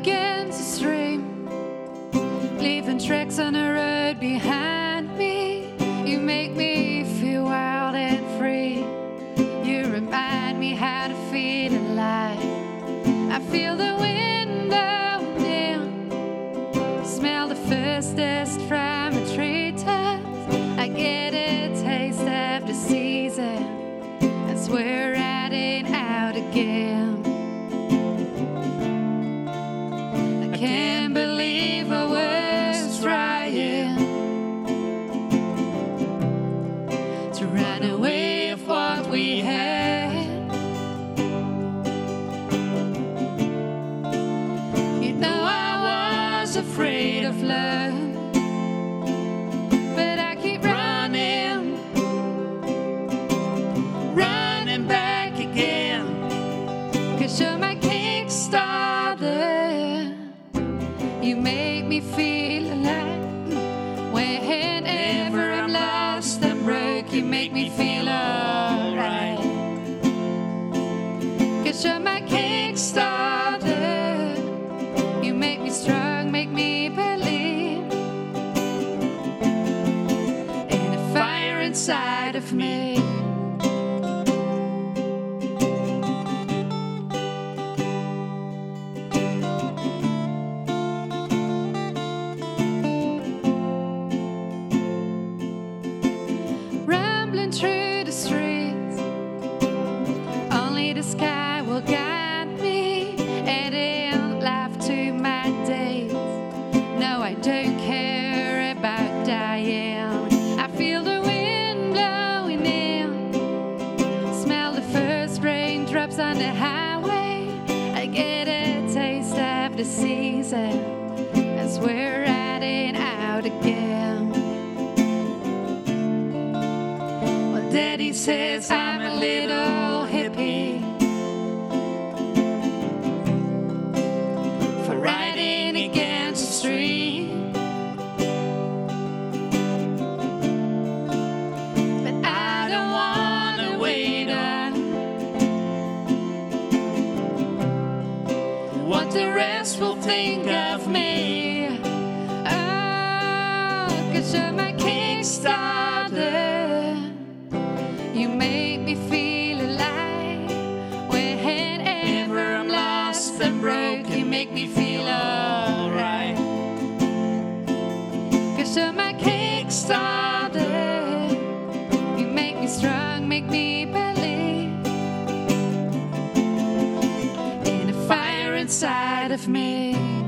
against the stream, leaving tracks on the road behind. Believe I was trying to run away of what we had. You know I was afraid of love, feel alive. Whenever I'm lost and broke, you make me feel alright. Cause you're my Kickstarter. You make me strong, make me believe in a fire inside of me. Through the streets, only the sky will guide me, adding life to my days. No, I don't care about dying. I feel the wind blowing in, smell the first raindrops on the highway. I get a taste of the season as we're riding out again. Daddy says I'm a little hippie for riding against the stream. But I don't wanna wait on what the rest will think of me. Oh, cause you're my Kickstarter. You made me feel alive. When I'm lost and broken you make me feel alive Cuz when I can start day you make me strong make me believe in a fire inside of me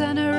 in a